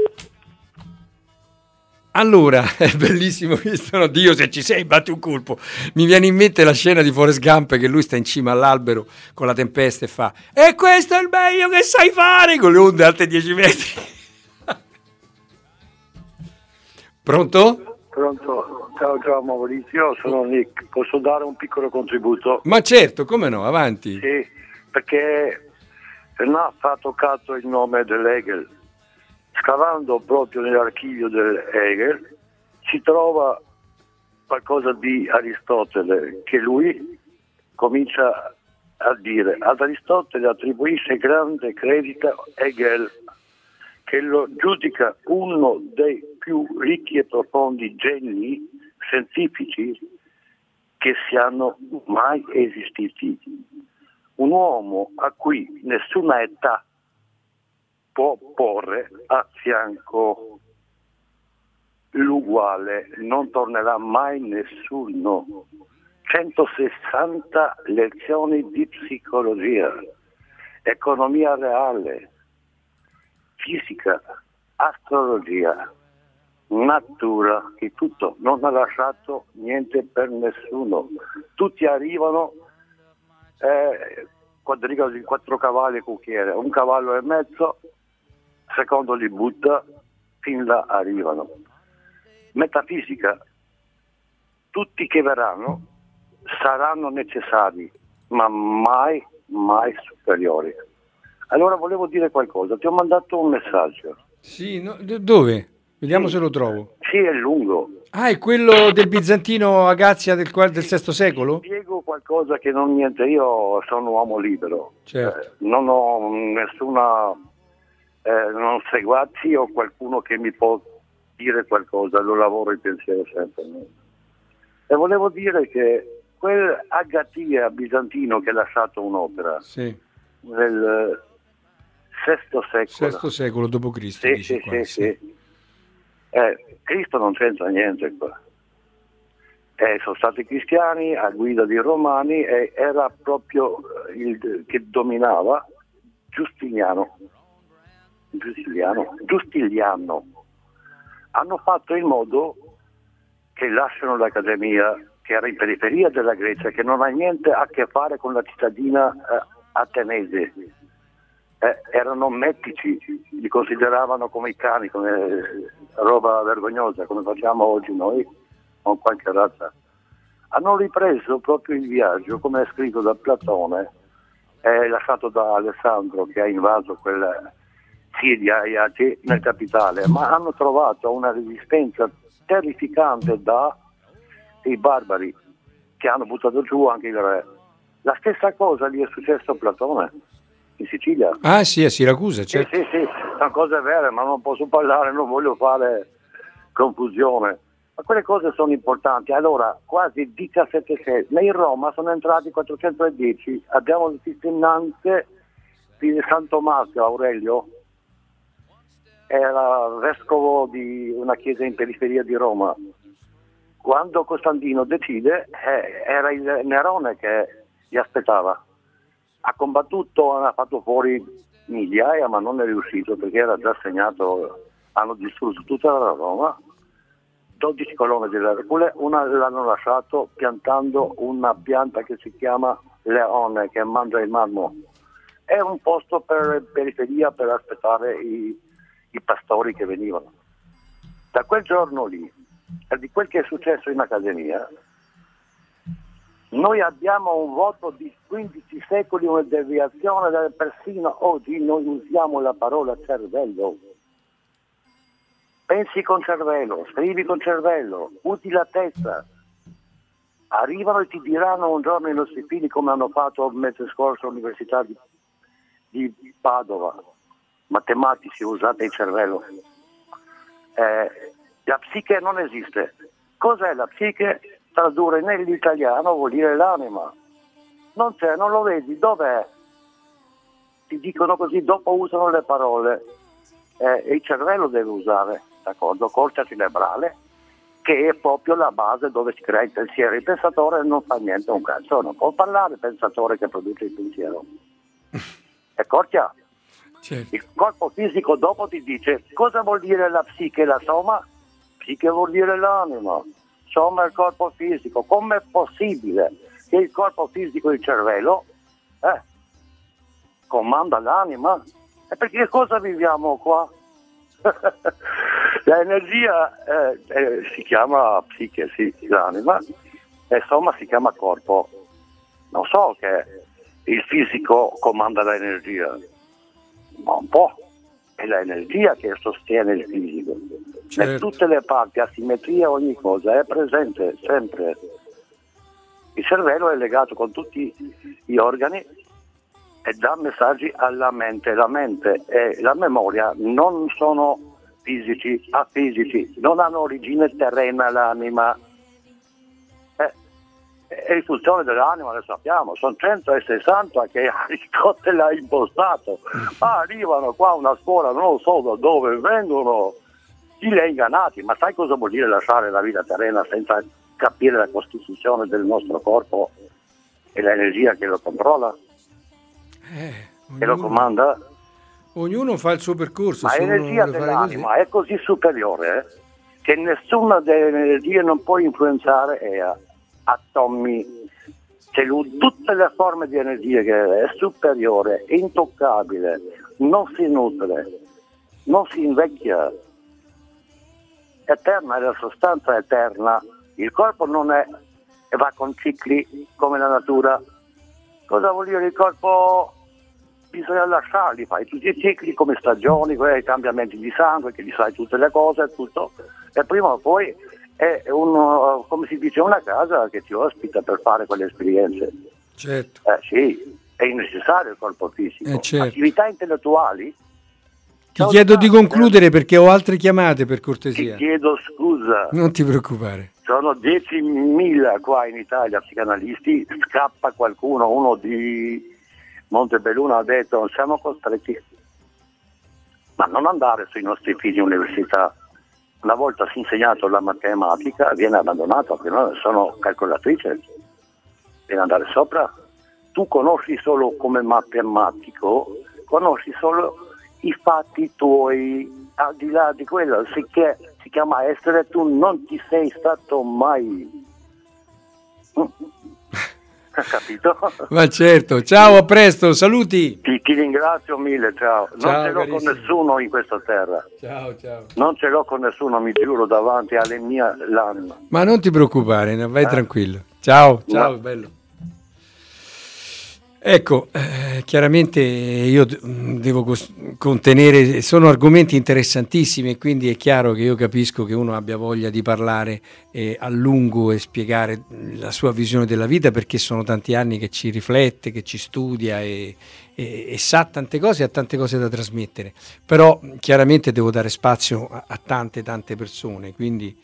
Allora, è bellissimo questo, no? Dio se ci sei, batti un colpo. Mi viene in mente la scena di Forrest Gump che lui sta in cima all'albero con la tempesta e fa E questo è il meglio che sai fare con le onde alte 10 metri. Pronto? Pronto? Ciao, ciao Maurizio, sono Nick. Posso dare un piccolo contributo? Ma certo, come no, avanti. Sì, perché Renaf ha toccato il nome dell'Hegel. Scavando proprio nell'archivio dell'Hegel si trova qualcosa di Aristotele che lui comincia a dire. Ad Aristotele attribuisce grande credito Hegel che lo giudica uno dei più ricchi e profondi geni scientifici che siano mai esistiti. Un uomo a cui nessuna età può porre a fianco l'uguale, non tornerà mai nessuno. 160 lezioni di psicologia, economia reale, fisica, astrologia, natura, di tutto, non ha lasciato niente per nessuno. Tutti arrivano eh, quadriga di quattro cavalli cucchiere, un cavallo e mezzo, secondo li butta, fin là arrivano. Metafisica, tutti che verranno saranno necessari, ma mai mai superiori. Allora volevo dire qualcosa, ti ho mandato un messaggio. Sì, no, dove? Vediamo se lo trovo. Sì, è lungo. Ah, è quello del bizantino Agazia del, del VI secolo? Spiego qualcosa che non niente, io sono un uomo libero, Certo. Eh, non ho nessuna, eh, non seguaci o qualcuno che mi può dire qualcosa, lo lavoro il pensiero sempre. E volevo dire che quel Agatia bizantino che ha lasciato un'opera Sì, nel VI secolo, VI secolo d.C. sì, sì, qua, sì, sì. sì. Eh, Cristo non c'entra niente qua. Eh, sono stati cristiani a guida di romani e era proprio eh, il che dominava Giustiniano. Giustiliano, Giustiliano. Hanno fatto in modo che lasciano l'Accademia, che era in periferia della Grecia, che non ha niente a che fare con la cittadina eh, ateniese. Eh, erano mettici, li consideravano come i cani, come eh, roba vergognosa, come facciamo oggi noi con qualche razza. Hanno ripreso proprio il viaggio, come è scritto da Platone, è lasciato da Alessandro che ha invaso quella Siria e Ati nel capitale, ma hanno trovato una resistenza terrificante dai barbari che hanno buttato giù anche il re. La stessa cosa gli è successo a Platone in Sicilia. Ah sì, a Siracusa, Sì, certo. sì, sì, sono cose vere, ma non posso parlare, non voglio fare confusione. Ma quelle cose sono importanti. Allora, quasi 17 secoli. In Roma sono entrati 410, abbiamo le testimonianze di San Tommaso Aurelio, era vescovo di una chiesa in periferia di Roma. Quando Costantino decide, eh, era il Nerone che gli aspettava ha combattuto, ha fatto fuori migliaia, ma non è riuscito perché era già segnato, hanno distrutto tutta la Roma, 12 colonne di Hercule, una l'hanno lasciato piantando una pianta che si chiama leone, che mangia il marmo. È un posto per periferia per aspettare i, i pastori che venivano. Da quel giorno lì, di quel che è successo in accademia, noi abbiamo un voto di 15 secoli, una deviazione, da- persino oggi noi usiamo la parola cervello. Pensi con cervello, scrivi con cervello, usi la testa. Arrivano e ti diranno un giorno i nostri figli come hanno fatto il mese scorso all'Università di, di Padova. Matematici, usate il cervello. Eh, la psiche non esiste. Cos'è la psiche? Tradurre nell'italiano vuol dire l'anima. Non c'è, non lo vedi, dov'è? Ti dicono così, dopo usano le parole. Eh, il cervello deve usare, d'accordo? Corcia cerebrale, che è proprio la base dove si crea il pensiero. Il pensatore non fa niente, un cazzo, non può parlare il pensatore che produce il pensiero. È corcia? Certo. Il corpo fisico dopo ti dice cosa vuol dire la psiche e la soma? Psiche vuol dire l'anima, soma è il corpo fisico. Com'è possibile che il corpo fisico, il cervello, eh, comanda l'anima? E perché cosa viviamo qua? L'energia eh, eh, si chiama psiche, sì, l'anima, e soma si chiama corpo. Non so che il fisico comanda l'energia, ma un po'. È l'energia che sostiene il fisico. Certo. tutte le parti, asimmetria, ogni cosa è presente sempre. Il cervello è legato con tutti gli organi e dà messaggi alla mente. La mente e la memoria non sono fisici, afisici, non hanno origine terrena l'anima. È il funzione dell'anima, lo sappiamo, sono 160 che Aristotele ha impostato, ma arrivano qua a una scuola, non so da dove vengono, chi li ha ingannati, ma sai cosa vuol dire lasciare la vita terrena senza capire la costituzione del nostro corpo e l'energia che lo controlla, Eh, che lo ognuno, comanda? ognuno fa il suo percorso. Ma l'energia dell'anima è così superiore eh, che nessuna delle energie non può influenzare eh, atomi, lui- tutte le forme di energia che è superiore, è intoccabile, non si nutre, non si invecchia, eterna è la sostanza eterna, il corpo non è e va con cicli come la natura, Cosa vuol dire il corpo? Bisogna lasciarli, fai tutti i cicli come stagioni, i cambiamenti di sangue, che gli sai tutte le cose, tutto. E prima o poi è un, come si dice, una casa che ti ospita per fare quelle esperienze. Certo. Eh, sì, è necessario il corpo fisico. Eh, certo. Attività intellettuali. Ti chiedo di concludere perché ho altre chiamate per cortesia. Ti chiedo scusa. Non ti preoccupare. Sono 10.000 qua in Italia psicanalisti, scappa qualcuno, uno di Montebelluno ha detto siamo costretti. Ma non andare sui nostri figli all'università. Una volta si è insegnato la matematica viene abbandonato, perché noi sono calcolatrice, viene andare sopra. Tu conosci solo come matematico, conosci solo i fatti tuoi, al di là di quello, si, che, si chiama essere, tu non ci sei stato mai. Capito? Ma certo, ciao, a presto, saluti. Ti, ti ringrazio mille, ciao. Non Ciao, ce l'ho carissimo. con nessuno in questa terra. Ciao, ciao. Non ce l'ho con nessuno, mi giuro, davanti alle mie l'anima. Ma non ti preoccupare, vai tranquillo. Ciao, ciao, No. bello. Ecco, eh, chiaramente io devo contenere, sono argomenti interessantissimi e quindi è chiaro che io capisco che uno abbia voglia di parlare eh, a lungo e spiegare la sua visione della vita perché sono tanti anni che ci riflette, che ci studia e, e- e sa tante cose e ha tante cose da trasmettere. Però chiaramente devo dare spazio a, a tante tante persone, quindi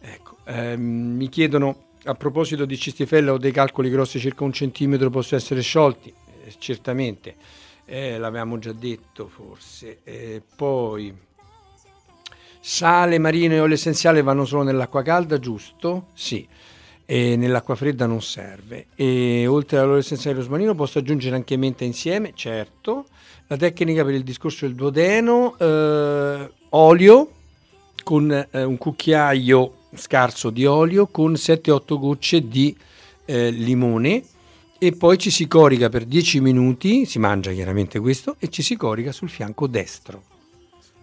ecco, ehm, mi chiedono a proposito di cistifella o dei calcoli grossi circa un centimetro possono essere sciolti? Eh, certamente, Eh, l'avevamo già detto forse. Eh, poi sale marino e olio essenziale vanno solo nell'acqua calda, giusto? Sì. E nell'acqua fredda non serve. E oltre all'olio essenziale rosmarino posso aggiungere anche menta insieme? Certo. La tecnica per il discorso del duodeno, eh, olio con eh, un cucchiaio scarso di olio con 7-8 gocce di eh, limone e poi ci si corica per 10 minuti, si mangia chiaramente questo, e ci si corica sul fianco destro.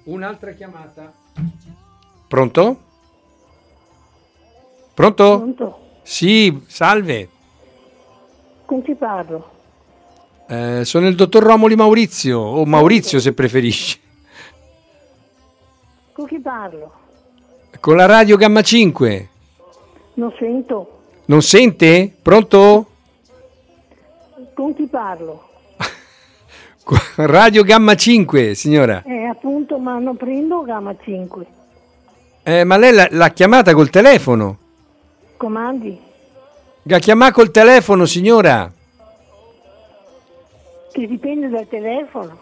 Un'altra chiamata. Pronto? Pronto? Pronto? Sì, salve. Con chi parlo? Eh, sono il dottor Romoli Maurizio, o Maurizio se preferisci. Con chi parlo? Con la radio Gamma 5. Non sento. Non sente? Pronto? Con chi parlo? Radio Gamma 5, signora. Eh, appunto, ma non prendo gamma 5. Eh, ma lei l'ha, l'ha chiamata col telefono? Comandi? L'ha chiamata col telefono, signora? Che dipende dal telefono.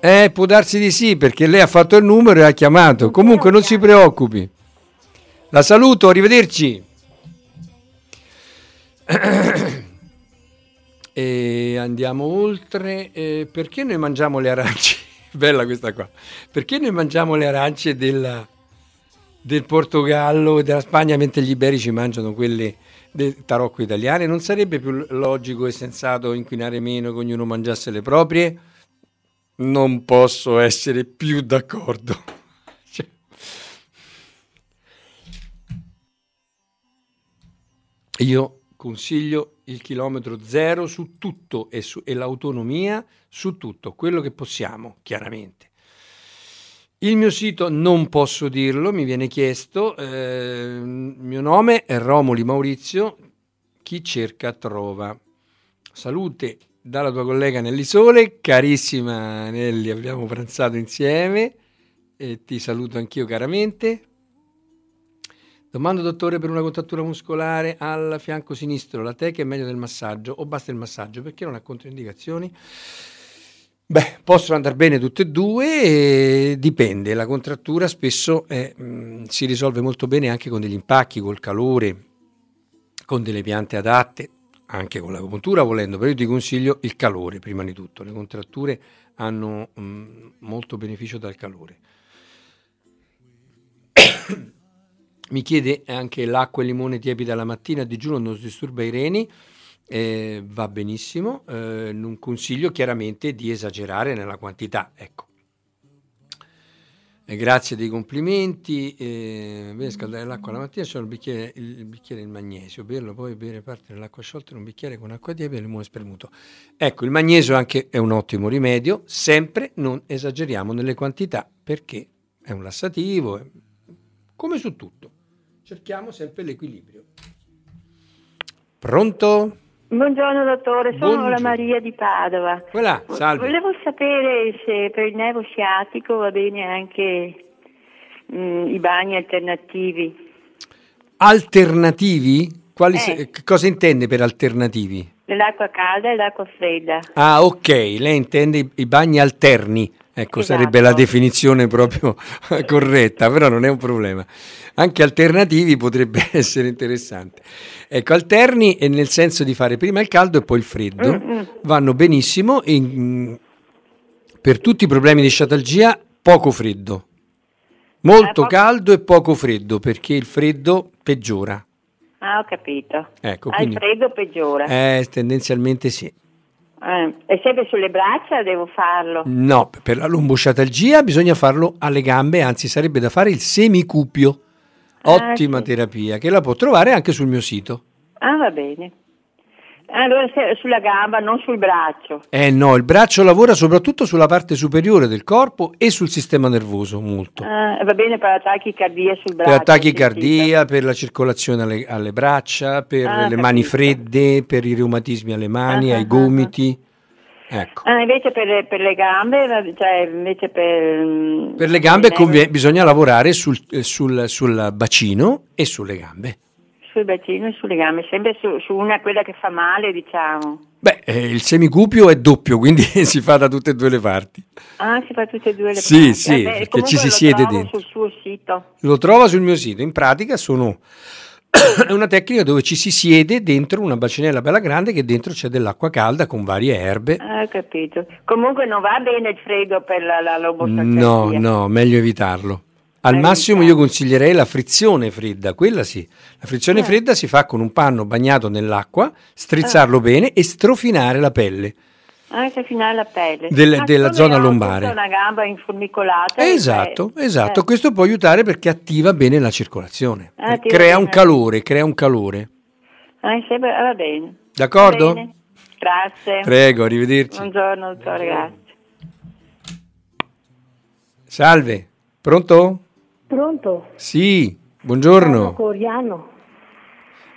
Eh, può darsi di sì, perché lei ha fatto il numero e ha chiamato. Comunque non si preoccupi. La saluto, arrivederci. E andiamo oltre. Eh, perché noi mangiamo le arance? Bella questa qua. Perché noi mangiamo le arance della- del Portogallo e della Spagna mentre gli iberici mangiano quelle del tarocco italiane? Non sarebbe più logico e sensato inquinare meno che ognuno mangiasse le proprie? Non posso essere più d'accordo. Io consiglio il chilometro zero su tutto e, su- e l'autonomia su tutto, quello che possiamo, chiaramente. Il mio sito non posso dirlo, mi viene chiesto, eh, il mio nome è Romoli Maurizio, chi cerca trova. Salute dalla tua collega Nelly Sole, carissima Nelly, abbiamo pranzato insieme e ti saluto anch'io caramente. Domando dottore per una contrattura muscolare al fianco sinistro, la teca è meglio del massaggio o basta il massaggio? Perché non ha controindicazioni? Beh, possono andare bene tutte e due, e dipende, la contrattura spesso è, mh, si risolve molto bene anche con degli impacchi, col calore, con delle piante adatte, anche con l'agopuntura volendo, però io ti consiglio il calore prima di tutto, le contratture hanno mh, molto beneficio dal calore. Mi chiede anche l'acqua e limone tiepida la mattina a digiuno non disturba i reni, eh, va benissimo, eh, non consiglio chiaramente di esagerare nella quantità, ecco. Eh, grazie dei complimenti. Eh, scaldare l'acqua la mattina, c'è il bicchiere, il bicchiere del magnesio, berlo, poi bere parte dell'acqua sciolta in un bicchiere con acqua tiepida e limone spremuto. Ecco, il magnesio anche è un ottimo rimedio, sempre non esageriamo nelle quantità perché è un lassativo, come su tutto. Cerchiamo sempre l'equilibrio. Pronto? Buongiorno dottore, sono Buongiorno. la Maria di Padova. Voilà, salve. Volevo sapere se per il nervo sciatico va bene anche mm, i bagni alternativi. Alternativi? Quali Eh. se- che cosa intende per alternativi? L'acqua calda e l'acqua fredda. Ah, ok, lei intende i, i bagni alterni. Ecco, Esatto. sarebbe la definizione proprio corretta, però non è un problema. Anche alternativi potrebbe essere interessante. Ecco, alterni è nel senso di fare prima il caldo e poi il freddo. Mm, Vanno benissimo in- per tutti i problemi di sciatalgia, poco freddo. Molto Eh, po- caldo e poco freddo, perché il freddo peggiora. Ah, ho capito. Ecco, Al freddo peggiora. Eh, tendenzialmente sì. Eh, E sempre sulle braccia devo farlo. No, per la lombosciatalgia bisogna farlo alle gambe, anzi sarebbe da fare il semicupio. Ah, Ottima sì. terapia che la può trovare anche sul mio sito. Ah, va bene. Allora sulla gamba, non sul braccio. Eh no, il braccio lavora soprattutto sulla parte superiore del corpo e sul sistema nervoso molto. Ah, va bene per la tachicardia sul braccio. Per la tachicardia, per la circolazione alle, alle braccia, per Ah, le mani capito. fredde, per i reumatismi alle mani, Ah, ai ah, gomiti. Ecco. Ah, invece per le, per le gambe, cioè invece per... mm, Per le gambe convie- bisogna lavorare sul, eh, sul- sul bacino e sulle gambe. Sul bacino e sulle gambe, sempre su, su una quella che fa male, diciamo. Beh, eh, il semicupio è doppio, quindi si fa da tutte e due le parti. Ah, si fa tutte e due le Sì, parti. sì, beh, perché ci si lo siede dentro. sul suo sito. Lo trova sul mio sito. In pratica sono è una tecnica dove ci si siede dentro una bacinella bella grande che dentro c'è dell'acqua calda con varie erbe. Ah, capito. Comunque non va bene il freddo per la, la. No, no, meglio evitarlo. Al massimo io consiglierei la frizione fredda, quella sì. La frizione Eh. fredda si fa con un panno bagnato nell'acqua, strizzarlo bene e strofinare la pelle. Anche fino alla pelle. Del- Ma della zona lombare. una gamba informicolata. Esatto, esatto. eh. Questo può aiutare perché attiva bene la circolazione. Ah, crea un calore, crea un calore. Ah, ah, va bene. D'accordo? Va bene. Grazie. Prego, arrivederci. Buongiorno, dottore, grazie. Salve, pronto? Pronto? Sì, Sono buongiorno. Coriano.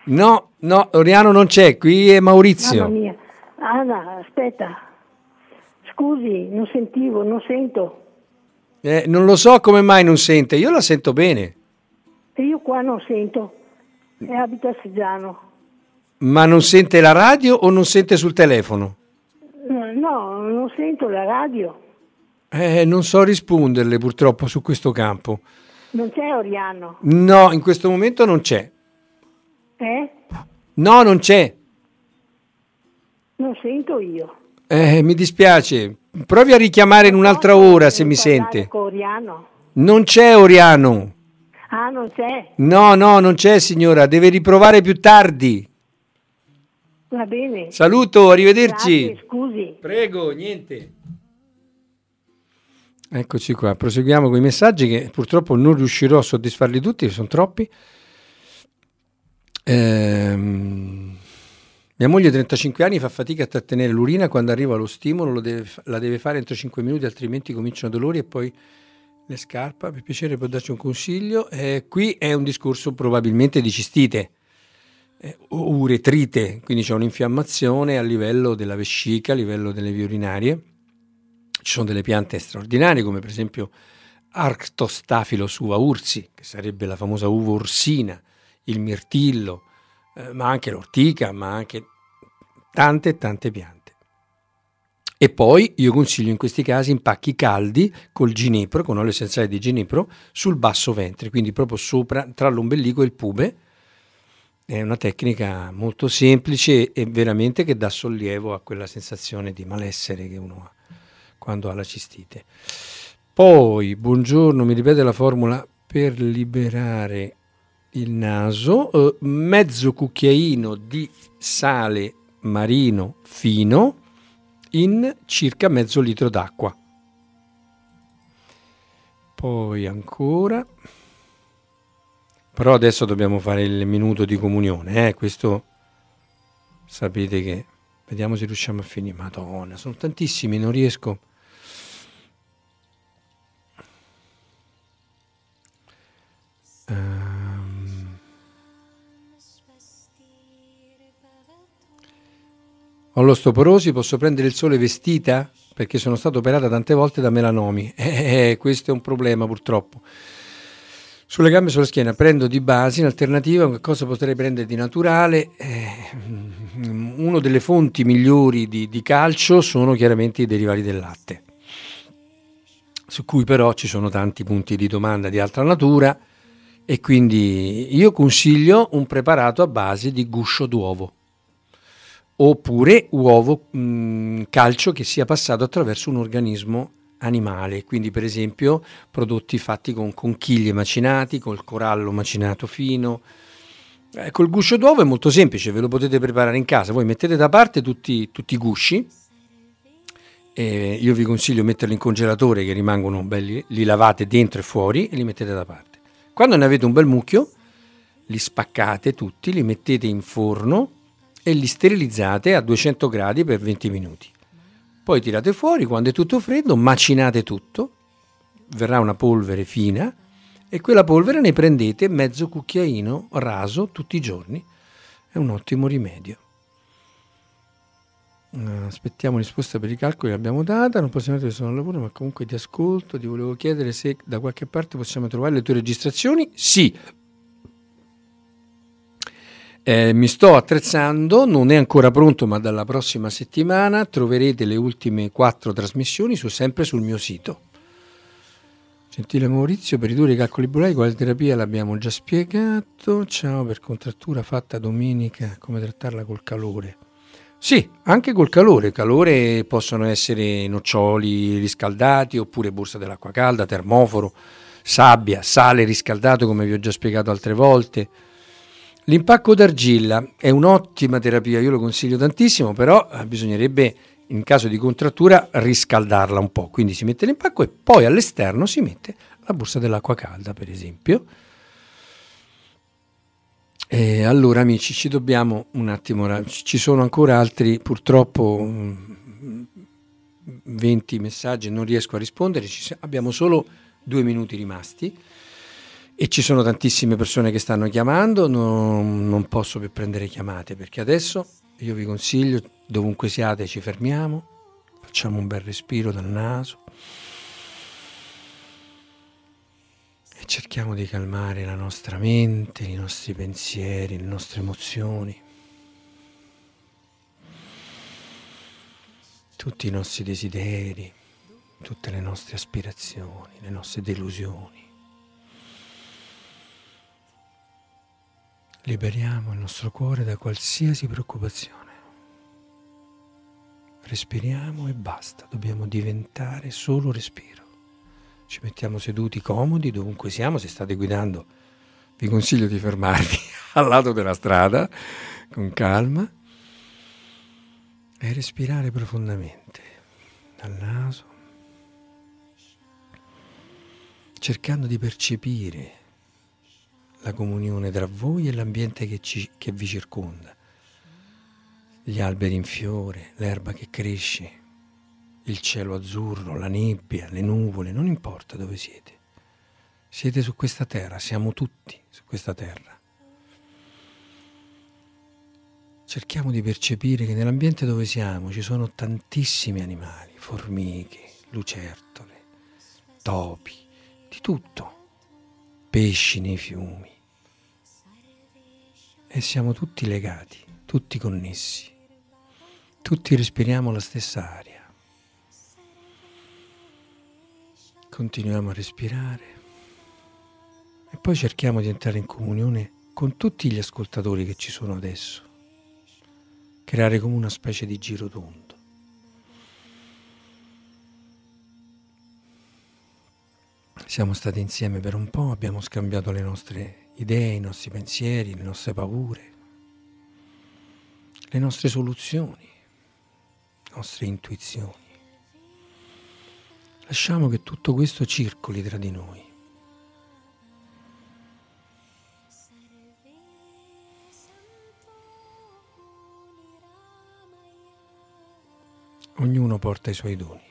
No, no, Oriano non c'è, qui è Mamma Maurizio. mia. Anna, aspetta. Scusi, non sentivo, non sento. Eh, non lo so come mai non sente, io la sento bene, E io qua non sento. E abito a Seggiano. ma non sente la radio o non sente sul telefono? No, no, non sento la radio. Eh, non so risponderle purtroppo su questo campo. Non c'è Oriano. No, in questo momento non c'è. Eh? No, non c'è. Non sento io. Eh, mi dispiace. Provi a richiamare in un'altra ora se mi sente. con Oriano. Non c'è Oriano. Ah, non c'è. No, no, non c'è signora, deve riprovare più tardi. Va bene. Saluto, arrivederci. Grazie, scusi. Prego, niente. Eccoci qua, proseguiamo con i messaggi che purtroppo non riuscirò a soddisfarli tutti, sono troppi. Ehm, mia moglie, 35 anni, fa fatica a trattenere l'urina quando arriva lo stimolo, lo deve la deve fare entro 5 minuti, altrimenti cominciano dolori e poi le scarpa. Per piacere può darci un consiglio. Eh, qui è un discorso probabilmente di cistite eh, o uretrite, quindi c'è un'infiammazione a livello della vescica, a livello delle vie urinarie. Ci sono delle piante straordinarie come per esempio Arctostaphylos uva ursi, che sarebbe la famosa uva orsina, il mirtillo, eh, ma anche l'ortica, ma anche tante tante piante. E poi io consiglio in questi casi impacchi caldi col ginepro, con olio essenziale di ginepro, sul basso ventre, quindi proprio sopra, tra l'ombelico e il pube. È una tecnica molto semplice e veramente che dà sollievo a quella sensazione di malessere che uno ha quando ha la cistite. Poi, buongiorno, mi ripete la formula per liberare il naso, eh, mezzo cucchiaino di sale marino fino in circa mezzo litro d'acqua. Poi ancora. Però adesso dobbiamo fare il minuto di comunione, eh? questo sapete che vediamo se riusciamo a finire. Madonna, sono tantissimi, non riesco. Ho l'ostoporosi, posso prendere il sole vestita? Perché sono stato operata tante volte da melanomi. Eh, questo è un problema purtroppo. Sulle gambe e sulla schiena prendo di base, in alternativa, che cosa potrei prendere di naturale? Eh, una delle fonti migliori di, di, calcio sono chiaramente i derivati del latte, su cui però ci sono tanti punti di domanda di altra natura e quindi io consiglio un preparato a base di guscio d'uovo oppure uovo mh, calcio che sia passato attraverso un organismo animale, quindi per esempio prodotti fatti con conchiglie macinati, col corallo macinato fino. Eh, col guscio d'uovo è molto semplice, ve lo potete preparare in casa, voi mettete da parte tutti, tutti i gusci, eh, io vi consiglio metterli in congelatore che rimangono belli, li lavate dentro e fuori e li mettete da parte. Quando ne avete un bel mucchio, li spaccate tutti, li mettete in forno e li sterilizzate a 200 gradi per 20 minuti. Poi tirate fuori, quando è tutto freddo, macinate tutto, verrà una polvere fina e quella polvere ne prendete mezzo cucchiaino raso tutti i giorni. È un ottimo rimedio. Uh, aspettiamo risposta per i calcoli che abbiamo data. Non possiamo dire che sono al lavoro, ma comunque ti ascolto. Ti volevo chiedere se da qualche parte possiamo trovare le tue registrazioni. Sì, eh, mi sto attrezzando, non è ancora pronto, ma dalla prossima settimana troverete le ultime quattro trasmissioni su, sempre sul mio sito. Gentile Maurizio, per ridurre i calcoli bulai, quale terapia l'abbiamo già spiegato. Ciao, per contrattura fatta domenica, come trattarla col calore? Sì, anche col calore. Calore possono essere noccioli riscaldati oppure borsa dell'acqua calda, termoforo, sabbia, sale riscaldato, come vi ho già spiegato altre volte L'impacco d'argilla è un'ottima terapia, io lo consiglio tantissimo, però eh, bisognerebbe in caso di contrattura riscaldarla un po', quindi si mette l'impacco e poi all'esterno si mette la borsa dell'acqua calda, per esempio. E allora amici, ci dobbiamo un attimo, ci sono ancora altri purtroppo 20 mm, messaggi, non riesco a rispondere, abbiamo solo due minuti rimasti e ci sono tantissime persone che stanno chiamando, non, non posso più prendere chiamate perché adesso io vi consiglio, dovunque siate ci fermiamo, facciamo un bel respiro dal naso e cerchiamo di calmare la nostra mente, i nostri pensieri, le nostre emozioni. tutti i nostri desideri, tutte le nostre aspirazioni, le nostre delusioni. Liberiamo il nostro cuore da qualsiasi preoccupazione. Respiriamo e basta, dobbiamo diventare solo respiro. Ci mettiamo seduti comodi dovunque siamo, se state guidando vi consiglio di fermarvi al lato della strada con calma e respirare profondamente dal naso, cercando di percepire la comunione tra voi e l'ambiente che, ci, che vi circonda. Gli alberi in fiore, l'erba che cresce, il cielo azzurro, la nebbia, le nuvole, non importa dove siete. Siete su questa terra, siamo tutti su questa terra. Cerchiamo di percepire che nell'ambiente dove siamo ci sono tantissimi animali, formiche, lucertole, topi, di tutto pesci nei fiumi. E siamo tutti legati, tutti connessi, tutti respiriamo la stessa aria. Continuiamo a respirare e poi cerchiamo di entrare in comunione con tutti gli ascoltatori che ci sono adesso, creare come una specie di giro tondo. Siamo stati insieme per un po', abbiamo scambiato le nostre idee, i nostri pensieri, le nostre paure, le nostre soluzioni, le nostre intuizioni, Lasciamo che tutto questo circoli tra di noi. Ognuno porta i suoi doni.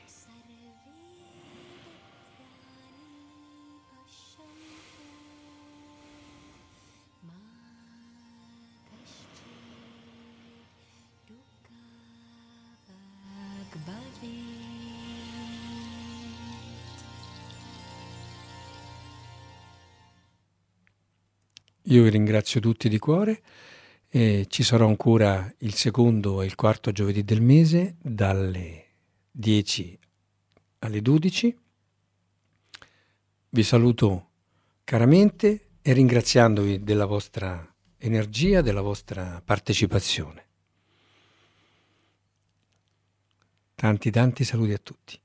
Io vi ringrazio tutti di cuore e ci sarò ancora il secondo e il quarto giovedì del mese dalle 10 alle 12. Vi saluto caramente e ringraziandovi della vostra energia, della vostra partecipazione. Tanti tanti saluti a tutti.